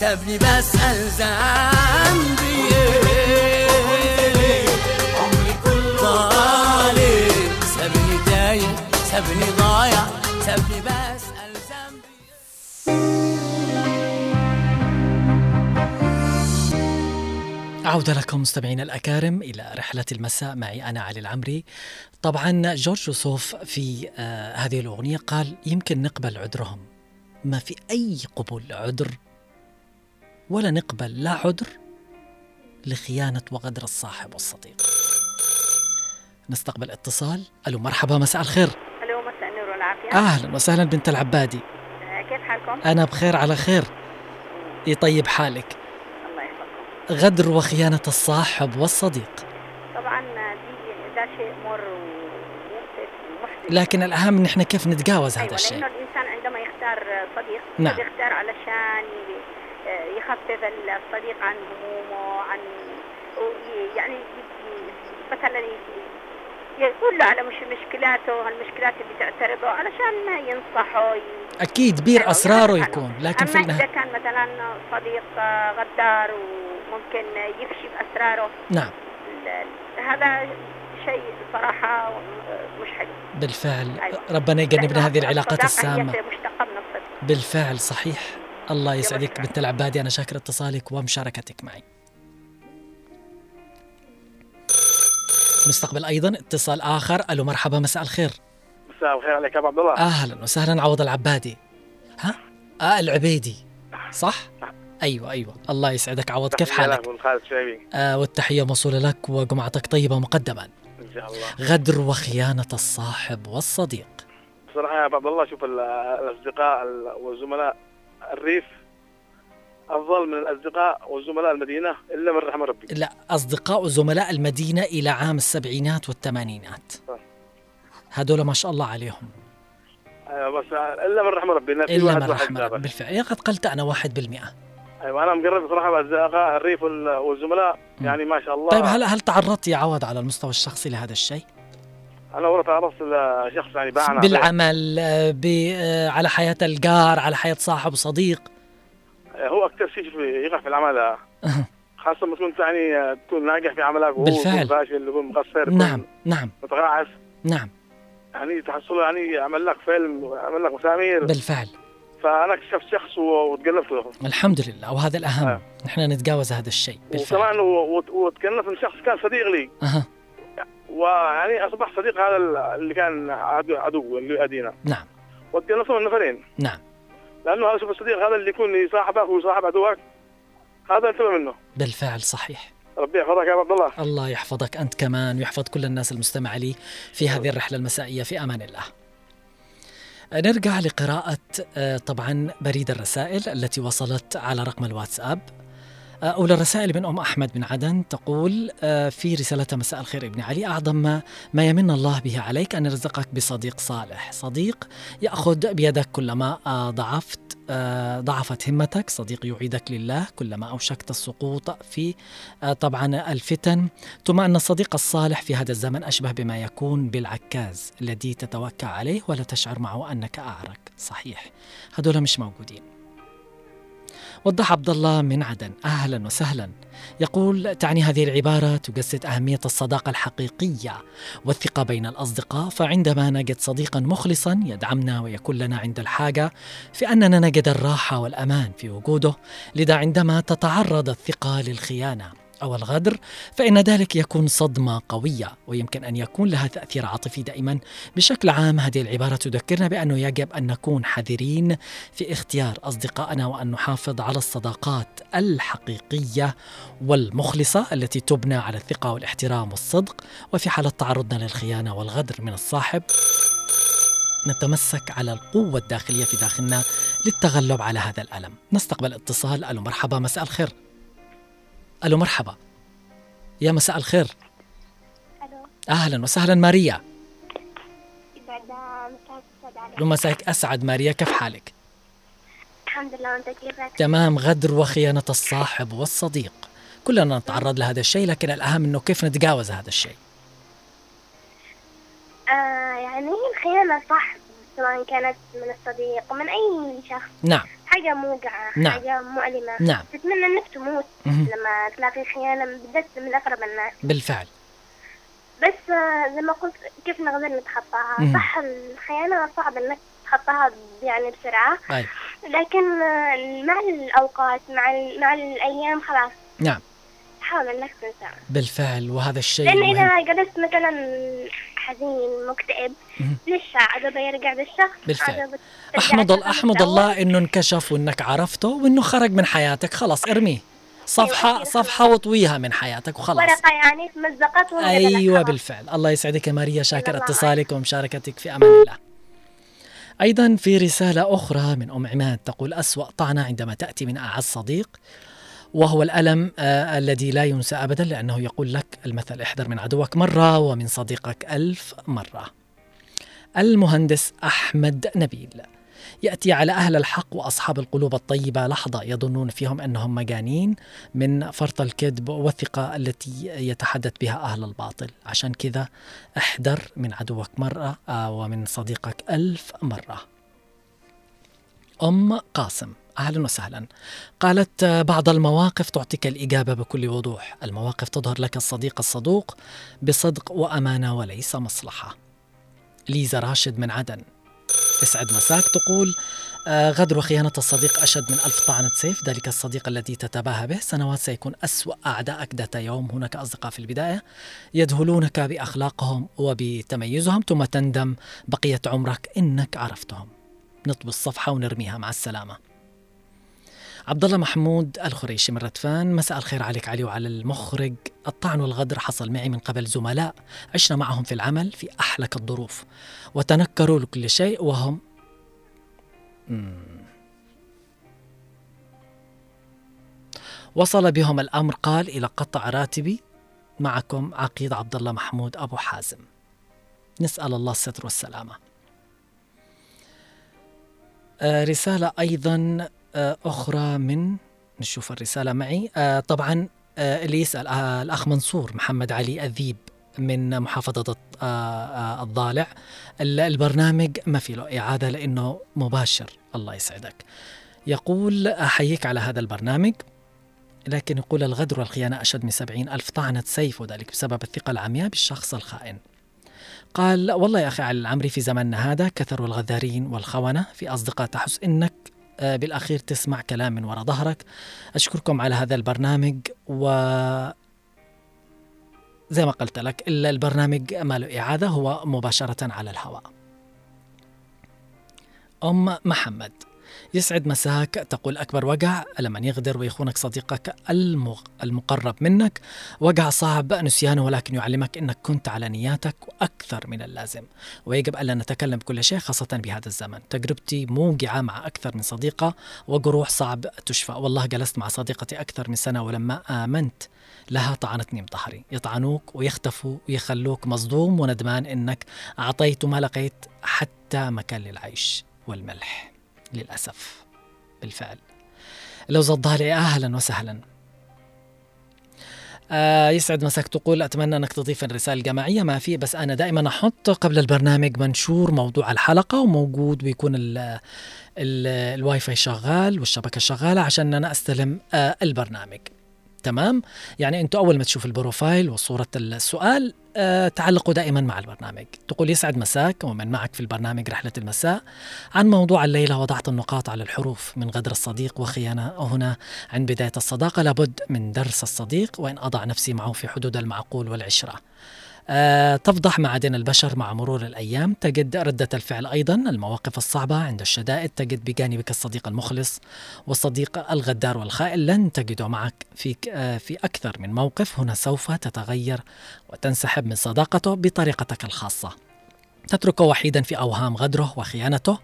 سابني بسأل ذنبي إيه تايه سابني ضايع سابني بسأل ذنبي عودة لكم مستمعينا الأكارم إلى رحلة المساء معي أنا علي العمري. طبعا جورج يوسف في آه هذه الأغنية قال يمكن نقبل عذرهم. ما في أي قبول عذر ولا نقبل لا عذر لخيانة وغدر الصاحب والصديق. نستقبل اتصال. ألو مرحبا مساء الخير. ألو مساء النور والعافية. أهلا وسهلا بنت العبادي. آه، كيف حالكم؟ أنا بخير على خير. يطيب حالك. الله يحفظكم غدر وخيانة الصاحب والصديق. طبعا دي ده شيء مر ومؤسف ومحزن. لكن الأهم نحن كيف نتجاوز هذا أيوة الشيء. لأنه الإنسان عندما يختار صديق نعم. يختار علشان آه، يخفف الصديق عن همومه عن يعني مثلا يقول له على مش مشكلاته المشكلات اللي تعترضه علشان ينصحه ي- أكيد بير أسراره يعرف يكون. لكن في إذا النهاية كان مثلا صديق غدار وممكن يفشي بأسراره نعم. هذا شيء صراحة آه، مش حلو. بالفعل. أيوة. ربنا يجنبنا هذه العلاقات السامة. مشتقة من الصدق. بالفعل صحيح. الله يسعدك. بنت العبادي. أنا شاكر اتصالك ومشاركتك معي. نستقبل أيضا. اتصال آخر. ألو مرحبا مساء الخير. مساء الخير عليك يا ابو عبد الله. أهلا وسهلا. عوض العبادي. ها؟ آه العبيدي. صح؟ أيوة أيوة. الله يسعدك. عوض كيف حالك؟ آه والتحية موصولة لك وجمعتك طيبة مقدما. إن شاء الله. غدر وخيانة الصاحب والصديق. بصراحه يا ابو عبد الله شوف ال- الأصدقاء ال- والزملاء. الريف افضل من الأصدقاء والزملاء المدينة إلا من رحم ربي. لا أصدقاء وزملاء المدينة إلى عام السبعينات والثمانينات. صح. هدول ما شاء الله عليهم. أيوة بس إلا من رحم ربي واحد من رحم. ربي. بالفعل. يا قد قلت واحد بالمئة. أيوه أنا مقرب بصراحه بأصدقاء الريف وال- والزملاء. يعني ما شاء الله. طيب هل هل تعرضت يا عوض على المستوى الشخصي لهذا الشيء؟ أنا ورا تعرفت لشخص يعني باعنا بالعمل آه، ب- آه، على حياة الجار على حياة صاحب وصديق هو أكثر شيء يقع في العمل. خاصة لما تكون يعني تكون ناجح في عملك بالفعل. فاشل يكون مقصر نعم نعم. متقاعس. نعم. يعني تحصله يعني عمل لك فيلم وعمل لك مسامير. بالفعل. فأنا اكتشفت شخص وتقلبت له. الحمد لله. وهذا الأهم. آه. نحن نتجاوز هذا الشيء. بالفعل. وكمان وتكلمت من شخص كان صديق لي. أها. ويعني أصبح صديق هذا ال- اللي كان عدو, عدو اللي يؤذينا نعم. وتكلمت من نفرين. نعم. لأنه هذا شوف الصديق هذا اللي يكون يصاحبك ويصاحب عدوك هذا انتبه منه. بالفعل صحيح. ربي يحفظك يا عبد الله. الله يحفظك أنت كمان ويحفظ كل الناس المستمعة لي في هذه الرحلة المسائية في أمان الله. نرجع لقراءة آه، طبعا بريد الرسائل التي وصلت على رقم الواتساب. أولى الرسائل من أم أحمد من عدن تقول آه، في رسالتها مساء الخير ابن علي. أعظم ما, يمن الله به عليك أن يرزقك بصديق صالح. صديق يأخذ بيدك كلما آه، ضعفت آه، ضعفت همتك. صديق يعيدك لله كلما أوشكت السقوط في طبعا الفتن. ثم أن الصديق الصالح في هذا الزمن أشبه بما يكون بالعكاز الذي تتوكل عليه ولا تشعر معه أنك أعرق. صحيح. هذول مش موجودين. وضح عبد الله من عدن. أهلا وسهلا. يقول تعني هذه العبارة تجسد أهمية الصداقة الحقيقية والثقة بين الأصدقاء فعندما نجد صديقا مخلصا يدعمنا ويكون لنا عند الحاجة في أننا نجد الراحة والأمان في وجوده لذا عندما تتعرض الثقة للخيانة أو الغدر فإن ذلك يكون صدمة قوية ويمكن أن يكون لها تأثير عاطفي دائما بشكل عام هذه العبارة تذكرنا بأنه يجب أن نكون حذرين في اختيار أصدقائنا وأن نحافظ على الصداقات الحقيقية والمخلصة التي تبنى على الثقة والاحترام والصدق وفي حالة تعرضنا للخيانة والغدر من الصاحب نتمسك على القوة الداخلية في داخلنا للتغلب على هذا الألم. نستقبل اتصال ألو مرحبا مساء الخير. ألو مرحبا. يا مساء الخير. ألو. أهلا وسهلا ماريا. مساك أسعد ماريا. كيف حالك؟ الحمد لله وانت كيفك؟ تمام. غدر وخيانة الصاحب والصديق. كلنا نتعرض لهذا الشيء لكن الأهم إنه كيف نتجاوز هذا الشيء؟ آه يعني هي الخيانة صح سواء كانت من الصديق من أي شخص. نعم. حاجة موقعة نعم. حاجة مؤلمة. نعم. تتمنى إنك تموت. لما تلاقي خيانة بالذات من أقرب الناس. بالفعل. بس آه زي ما قلت كيف نقدر نتخطاها. صح الخيانة صعب إنك تتخطاها يعني بسرعة. أي. لكن آه، مع الأوقات مع مع الأيام خلاص. نعم. تحاول إنك تنسى. بالفعل وهذا الشيء لأن إذا جلست مثلا حزين مكتئب مهم. ليش عقب يرجع للشخص بالفعل. أحمد أحمد. الله إنه انكشف وإنك عرفته وإنه خرج من حياتك. خلاص ارميه. صفحه أيوة، صفحة واطويها من حياتك وخلاص. ورقة يعني أيوه خلاص. بالفعل. الله يسعدك يا ماريا شاكر اتصالك ومشاركتك في أمان الله. أيضا في رسالة أخرى من أم عماد تقول أسوأ طعنة عندما تأتي من أعز صديق. وهو الألم آه الذي لا ينسى ابدا لأنه يقول لك المثل احذر من عدوك مرة ومن صديقك ألف مرة المهندس أحمد نبيل. يأتي على أهل الحق وأصحاب القلوب الطيبة. لحظة يظنون فيهم أنهم مجانين من فرط الكذب والثقة التي يتحدث بها أهل الباطل، عشان كذا احذر من عدوك مرة آه، ومن صديقك ألف مرة. أم قاسم. أهلا وسهلا. قالت بعض المواقف تعطيك الإجابة بكل وضوح، المواقف تظهر لك الصديق الصدوق بصدق وأمانة وليس مصلحة. ليزا راشد من عدن. اسعد مساك تقول آه، غدر وخيانة الصديق أشد من ألف طعنة سيف. ذلك الصديق الذي تتباهى به. سنوات سيكون أسوأ أعدائك ذات يوم. هناك أصدقاء في البداية يذهلونك بأخلاقهم وبتميزهم ثم تندم بقية عمرك إنك عرفتهم. نطوي الصفحة ونرميها. مع السلامة. عبد الله محمود الخريشي من ردفان مساء الخير عليك علي وعلى المخرج. الطعن والغدر حصل معي من قبل زملاء. عشنا معهم في العمل في أحلك الظروف. وتنكروا لكل شيء وهم. وصل بهم الأمر قال إلى قطع راتبي معكم عقيد عبد الله محمود أبو حازم. نسأل الله الستر والسلامة. آه، رسالة أيضا أخرى من نشوف الرسالة معي. آه، طبعا آه، اللي يسأل آه، الأخ منصور محمد علي أذيب من محافظة آه، آه، الضالع. ال- البرنامج ما في له إعادة لأنه مباشر. الله يسعدك. يقول أحييك على هذا البرنامج لكن يقول الغدر والخيانة أشد من سبعين ألف طعنة سيف وذلك بسبب الثقة العمياء بالشخص الخائن. قال والله يا أخي علي العمري في زماننا هذا كثروا الغدارين والخونة في أصدقاء تحس إنك آه، بالأخير تسمع كلام من وراء ظهرك. أشكركم على هذا البرنامج و زي ما قلت لك البرنامج ما له إعادة هو مباشرة على الهواء. أم محمد. يسعد مساك تقول أكبر وقع لما يغدر ويخونك صديقك. المقرب منك. وقع صعب نسيانه ولكن يعلمك أنك كنت على نياتك أكثر من اللازم. ويجب ألا نتكلم بكل شيء خاصة بهذا الزمن. تجربتي موجعة مع أكثر من صديقة وجروح صعب تشفى. والله جلست مع صديقتي أكثر من سنة ولما آمنت لها طعنتني بظهري يطعنوك ويختفوا ويخلوك مصدوم وندمان إنك أعطيت ما لقيت حتى مكان للعيش والملح. للأسف. بالفعل. لوز الضالي أهلا وسهلا. آه يسعد مساك تقول أتمنى أنك تضيف الرسالة الجماعية ما في بس أنا دائما أحط قبل البرنامج منشور موضوع الحلقة وموجود ويكون ال ال الواي فاي شغال والشبكة شغالة عشان أنا أستلم آه البرنامج. تمام؟ يعني أنتوا أول ما تشوف ال profile وصورة السؤال تعلقوا دائما مع البرنامج. تقول يسعد مساك ومن معك في البرنامج رحلة المساء عن موضوع الليلة وضعت النقاط على الحروف من غدر الصديق وخيانة. هنا عند بداية الصداقة لابد من درس الصديق وإن أضع نفسي معه في حدود المعقول والعشرة. آه، تفضح معادن البشر مع مرور الأيام. تجد ردة الفعل أيضا. المواقف الصعبة عند الشدائد. تجد بجانبك الصديق المخلص والصديق الغدار والخائن. لن تجده معك في, آه، في أكثر من موقف. هنا سوف تتغير وتنسحب من صداقته بطريقتك الخاصة. تتركه وحيدا في أوهام غدره وخيانته.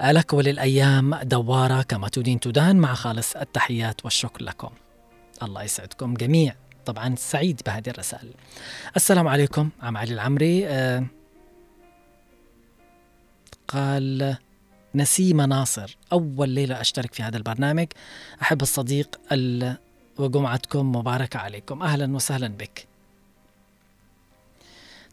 آه، لك وللأيام دوارة كما تدين تدان. مع خالص التحيات والشكر لكم. الله يسعدكم جميع طبعا سعيد بهذه الرسائل. السلام عليكم عم علي العمري. آه قال نسيمة ناصر أول ليلة أشترك في هذا البرنامج. أحب الصديق ال... وجمعتكم مباركة عليكم. أهلا وسهلا بك.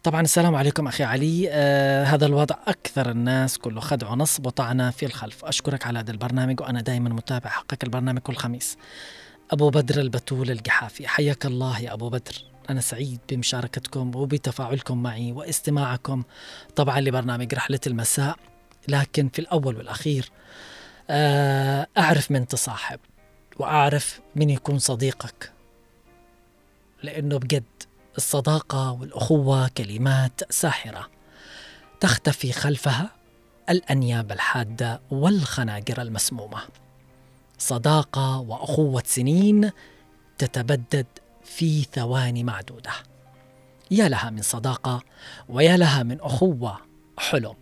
طبعا السلام عليكم أخي علي. آه هذا الوضع أكثر الناس كله خدع ونصب وطعنة في الخلف. أشكرك على هذا البرنامج وأنا دائما متابع حقك البرنامج كل خميس. أبو بدر البتول الجحافي. حياك الله يا أبو بدر. أنا سعيد بمشاركتكم وبتفاعلكم معي واستماعكم طبعا لبرنامج رحلة المساء لكن في الأول والأخير آه، أعرف من تصاحب وأعرف من يكون صديقك لأنه بجد الصداقة والأخوة كلمات ساحرة تختفي خلفها الأنياب الحادة والخناجر المسمومة. صداقة وأخوة سنين تتبدد في ثواني معدودة. يا لها من صداقة ويا لها من أخوة حلم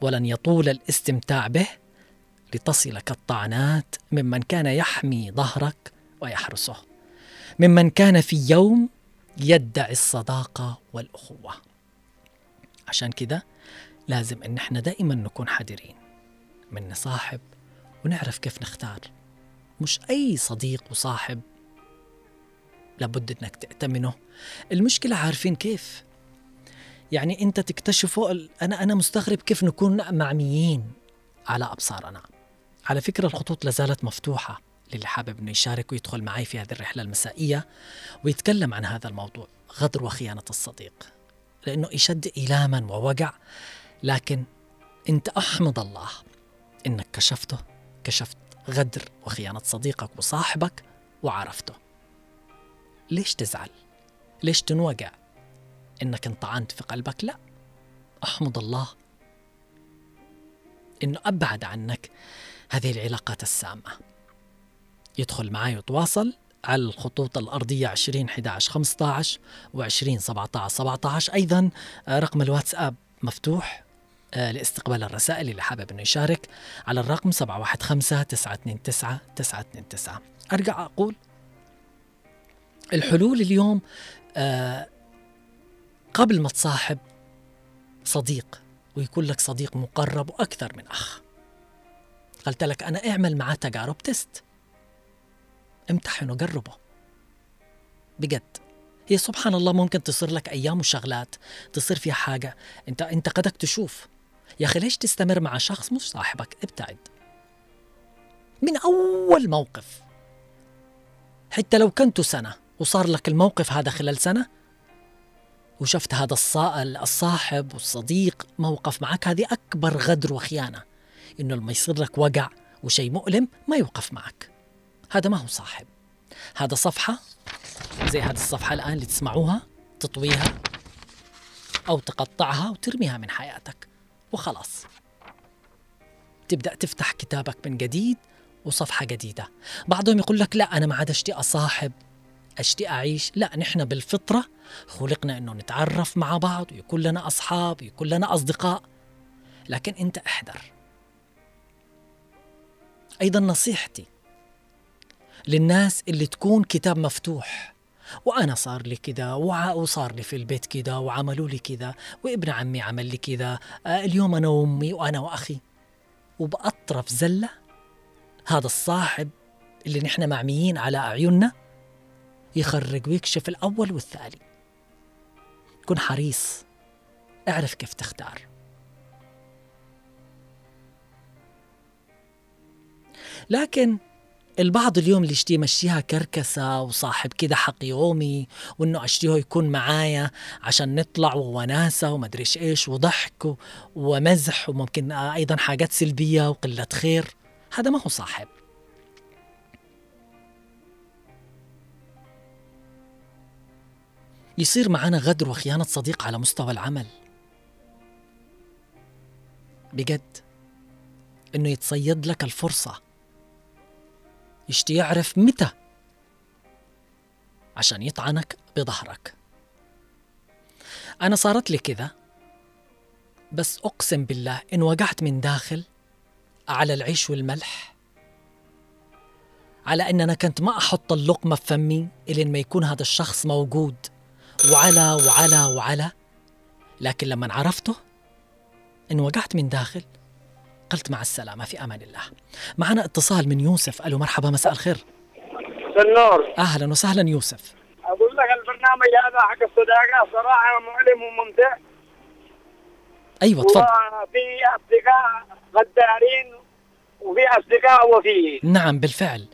ولن يطول الاستمتاع به لتصلك الطعنات ممن كان يحمي ظهرك ويحرسه. ممن كان في يوم يدعي الصداقة والأخوة. عشان كده لازم إن إحنا دائما نكون حذرين من نصاحب ونعرف كيف نختار. مش أي صديق وصاحب لابد إنك تأتمنه. المشكلة عارفين كيف. يعني أنت تكتشفوا ال- أنا أنا مستغرب كيف نكون معميين على أبصارنا. على فكرة الخطوط لازالت مفتوحة للي حابب إنه يشارك ويدخل معي في هذه الرحلة المسائية ويتكلم عن هذا الموضوع غدر وخيانة الصديق. لأنه يشد إيلاما ووجع لكن أنت أحمد الله إنك كشفته. كشفت غدر وخيانة صديقك وصاحبك وعرفته ليش تزعل؟ ليش تنوجع؟ إنك انطعنت في قلبك؟ لا أحمد الله إنه أبعد عنك هذه العلاقات السامة يدخل معي وتواصل على الخطوط الأرضية 20 11 15 و20 17 17 أيضا آه، رقم الواتساب مفتوح لاستقبال الرسائل اللي حابب إنه يشارك على الرقم 715 929 929 أرجع أقول الحلول اليوم آه، قبل ما تصاحب صديق ويكون لك صديق مقرب وأكثر من أخ. قلت لك أنا اعمل معاه تجارب تست امتحنه جربه. بجد. هي سبحان الله ممكن تصير لك أيام وشغلات تصير فيها حاجة. انت أنت قدك تشوف. يا أخي ليش تستمر مع شخص مش صاحبك؟ ابتعد. من أول موقف. حتى لو كنتوا سنة وصار لك الموقف هذا خلال سنة وشفت هذا الصا- الصاحب والصديق موقف معك هذه أكبر غدر وخيانة. إنه لما يصير لك وجع وشيء مؤلم ما يوقف معك. هذا ما هو صاحب. هذا صفحة زي هذه الصفحة الآن اللي تسمعوها تطويها أو تقطعها وترميها من حياتك. وخلاص. تبدأ تفتح كتابك من جديد وصفحة جديدة. بعضهم يقول لك لا أنا ما عاد أشتي أصاحب أشتي أعيش. لا نحن بالفطرة خلقنا أنه نتعرف مع بعض ويكون لنا أصحاب ويكون لنا أصدقاء. لكن أنت أحذر. أيضا نصيحتي للناس اللي تكون كتاب مفتوح. وأنا صار لي كذا وصار لي في البيت كذا وعملوا لي كذا وابن عمي عمل لي كذا آه، اليوم أنا وأمي وأنا وأخي. وبأطرف زلة هذا الصاحب اللي نحن معميين على أعيننا يخرج ويكشف الأول والثاني. كن حريص اعرف كيف تختار. لكن البعض اليوم اللي يشتي يمشيها كركسة وصاحب كده حق يومي وإنه أشتيه يكون معايا عشان نطلع ووناسة ومدري إيش وضحك ومزح وممكن أيضا حاجات سلبية وقلة خير. هذا ما هو صاحب. يصير معنا غدر وخيانة صديق على مستوى العمل. بجد. إنه يتصيد لك الفرصة. يشتي يعرف متى؟ عشان يطعنك بظهرك. أنا صارت لي كذا بس أقسم بالله إن وقعت من داخل على العيش والملح على أن أنا كنت ما أحط اللقمة في فمي إلين ما يكون هذا الشخص موجود. وعلى وعلى وعلى لكن لما عرفته إن وقعت من داخل قلت مع السلامة في أمان الله. معنا اتصال من يوسف. ألو مرحبا مساء الخير. النور. أهلا وسهلا يوسف. أقول لك البرنامج هذا حق الصداقة صراحة مؤلم وممتع. أيوة تفضل. وفي أصدقاء غدارين وفي أصدقاء وفيين نعم بالفعل.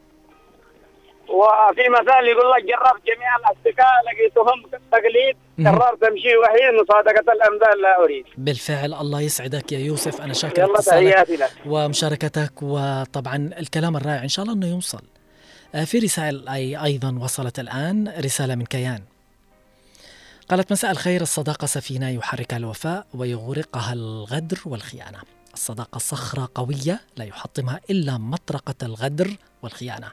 وفي مثال يقول لك جربت جميع الأصدقاء لقيتهم تقليد. قررت أمشي وحيد مصادقة الامثال لا أريد. بالفعل الله يسعدك يا يوسف أنا شاكر اتصالك لك. ومشاركتك وطبعا الكلام الرائع إن شاء الله أنه يوصل. آه، في رسائل أي أيضا وصلت الآن رسالة من كيان. قالت مساء الخير الصداقة سفينة يحركها الوفاء ويغرقها الغدر والخيانة. الصداقة صخرة قوية لا يحطمها إلا مطرقة الغدر والخيانة.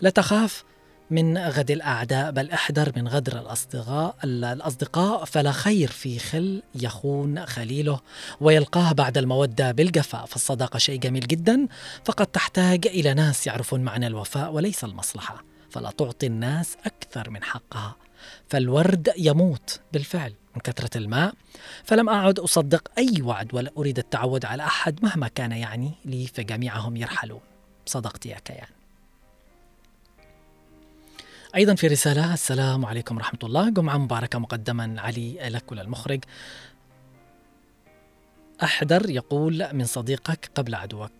لا تخاف من غد الأعداء بل أحذر من غدر الأصدقاء الأصدقاء فلا خير في خل يخون خليله ويلقاه بعد المودة بالجفاء فالصداقة شيء جميل جدا فقد تحتاج إلى ناس يعرفون معنى الوفاء وليس المصلحة. فلا تعطي الناس أكثر من حقها. فالورد يموت بالفعل من كثرة الماء. فلم أعد أصدق أي وعد ولا أريد التعود على أحد مهما كان يعني لي فجميعهم يرحلون. صدقت يا كيان. أيضا في رسالة السلام عليكم ورحمة الله. جمعة مباركة مقدما علي لك وللمخرج أحذر يقول من صديقك قبل عدوك.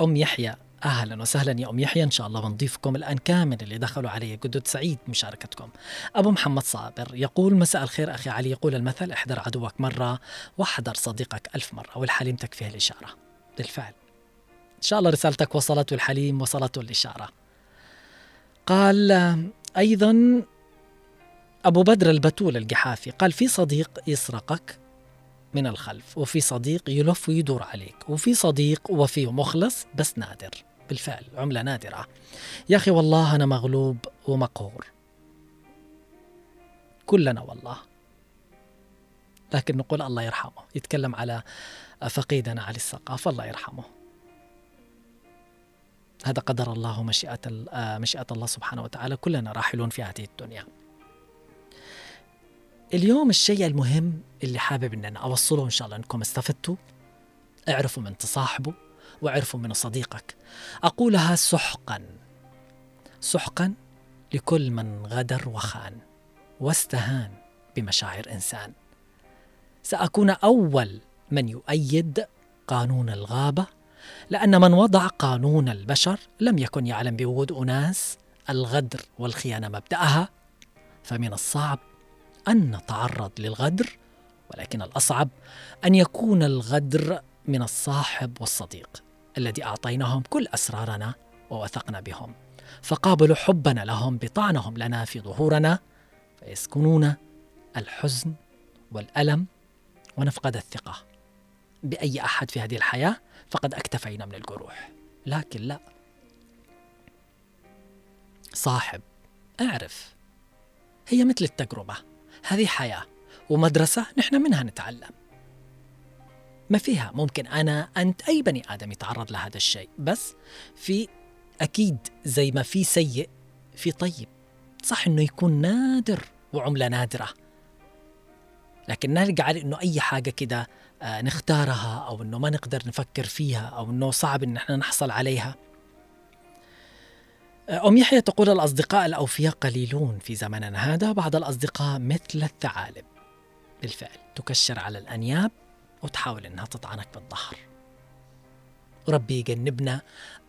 أم يحيى أهلا وسهلا يا أم يحيى. إن شاء الله بنضيفكم الآن كامل اللي دخلوا علي جدد سعيد مشاركتكم. أبو محمد صابر يقول مساء الخير أخي علي. يقول المثل احذر عدوك مرة واحذر صديقك ألف مرة والحليم تكفيه الإشارة. بالفعل. إن شاء الله رسالتك وصلت والحليم وصلته الإشارة. قال أيضا أبو بدر البتول الجحافي قال في صديق يسرقك من الخلف وفي صديق يلف ويدور عليك وفي صديق وفي مخلص بس نادر بالفعل عملة نادرة. يا أخي والله أنا مغلوب ومقهور. كلنا والله. لكن نقول الله يرحمه يتكلم على فقيدنا علي السقاف الله يرحمه. هذا قدر الله مشيئة آه، مشيئة الله سبحانه وتعالى. كلنا راحلون في هذه الدنيا. اليوم الشيء المهم اللي حابب ان أنا اوصله إن شاء الله إنكم استفدتوا اعرفوا من تصاحبه واعرفوا من صديقك. أقولها سحقا. سحقا لكل من غدر وخان واستهان بمشاعر إنسان. سأكون أول من يؤيد قانون الغابة لأن من وضع قانون البشر لم يكن يعلم بوجود أناس الغدر والخيانة مبدأها فمن الصعب أن نتعرض للغدر ولكن الأصعب أن يكون الغدر من الصاحب والصديق الذي أعطيناهم كل أسرارنا ووثقنا بهم. فقابلوا حبنا لهم بطعنهم لنا في ظهورنا فيسكنون الحزن والألم ونفقد الثقة. بأي أحد في هذه الحياة؟ فقد أكتفينا من الجروح. لكن لا. صاحب أعرف. هي مثل التجربة. هذه حياة ومدرسة نحن منها نتعلم. ما فيها ممكن أنا أنت أي بني آدم يتعرض لهذا الشيء. بس في أكيد زي ما في سيء في طيب. صح إنه يكون نادر وعملة نادرة. لكن نرجع على إنه أي حاجة كده نختارها أو إنه ما نقدر نفكر فيها أو إنه صعب إن إحنا نحصل عليها. آه، أم يحيى تقول الأصدقاء الأوفياء قليلون في زمننا. هذا بعض الأصدقاء مثل الثعالب. بالفعل تكشر على الأنياب وتحاول إنها تطعنك بالظهر. ربي يجنبنا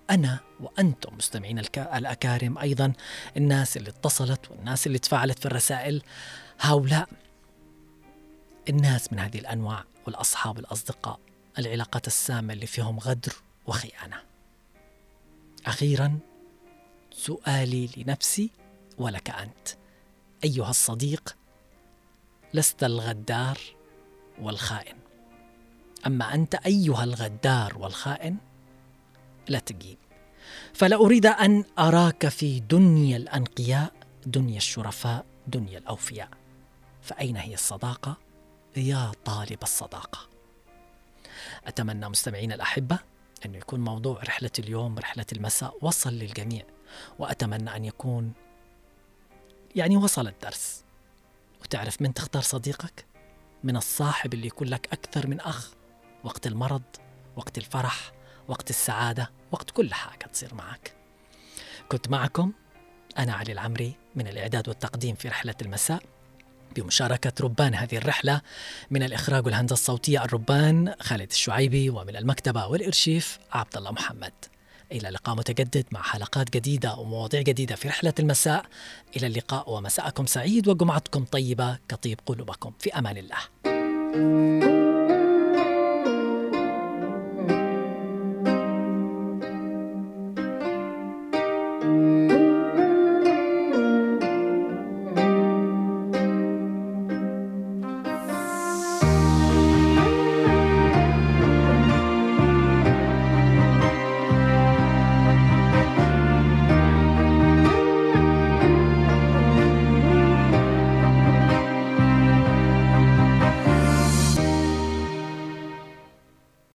أنا وأنتم مستمعين الأكارم أيضا الناس اللي اتصلت والناس اللي تفاعلت في الرسائل. هؤلاء الناس من هذه الأنواع. والأصحاب الأصدقاء العلاقات السامة اللي فيهم غدر وخيانة. أخيرا سؤالي لنفسي ولك أنت. أيها الصديق لست الغدار والخائن. أما أنت أيها الغدار والخائن لا تجيب. فلا أريد أن أراك في دنيا الأنقياء دنيا الشرفاء دنيا الأوفياء. فأين هي الصداقة؟ يا طالب الصداقة. أتمنى مستمعينا الأحبة انه يكون موضوع رحلة اليوم رحلة المساء وصل للجميع وأتمنى أن يكون يعني وصل الدرس. وتعرف من تختار صديقك؟ من الصاحب اللي يكون لك أكثر من أخ. وقت المرض وقت الفرح وقت السعادة وقت كل حاجة تصير معك. كنت معكم أنا علي العمري من الإعداد والتقديم في رحلة المساء. بمشاركة ربان هذه الرحلة من الإخراج والهندسة الصوتية الربان خالد الشعيبي ومن المكتبة والإرشيف عبد الله محمد. إلى لقاء متجدد مع حلقات جديدة ومواضيع جديدة في رحلة المساء. إلى اللقاء ومساءكم سعيد وجمعتكم طيبة كطيب قلوبكم. في أمان الله.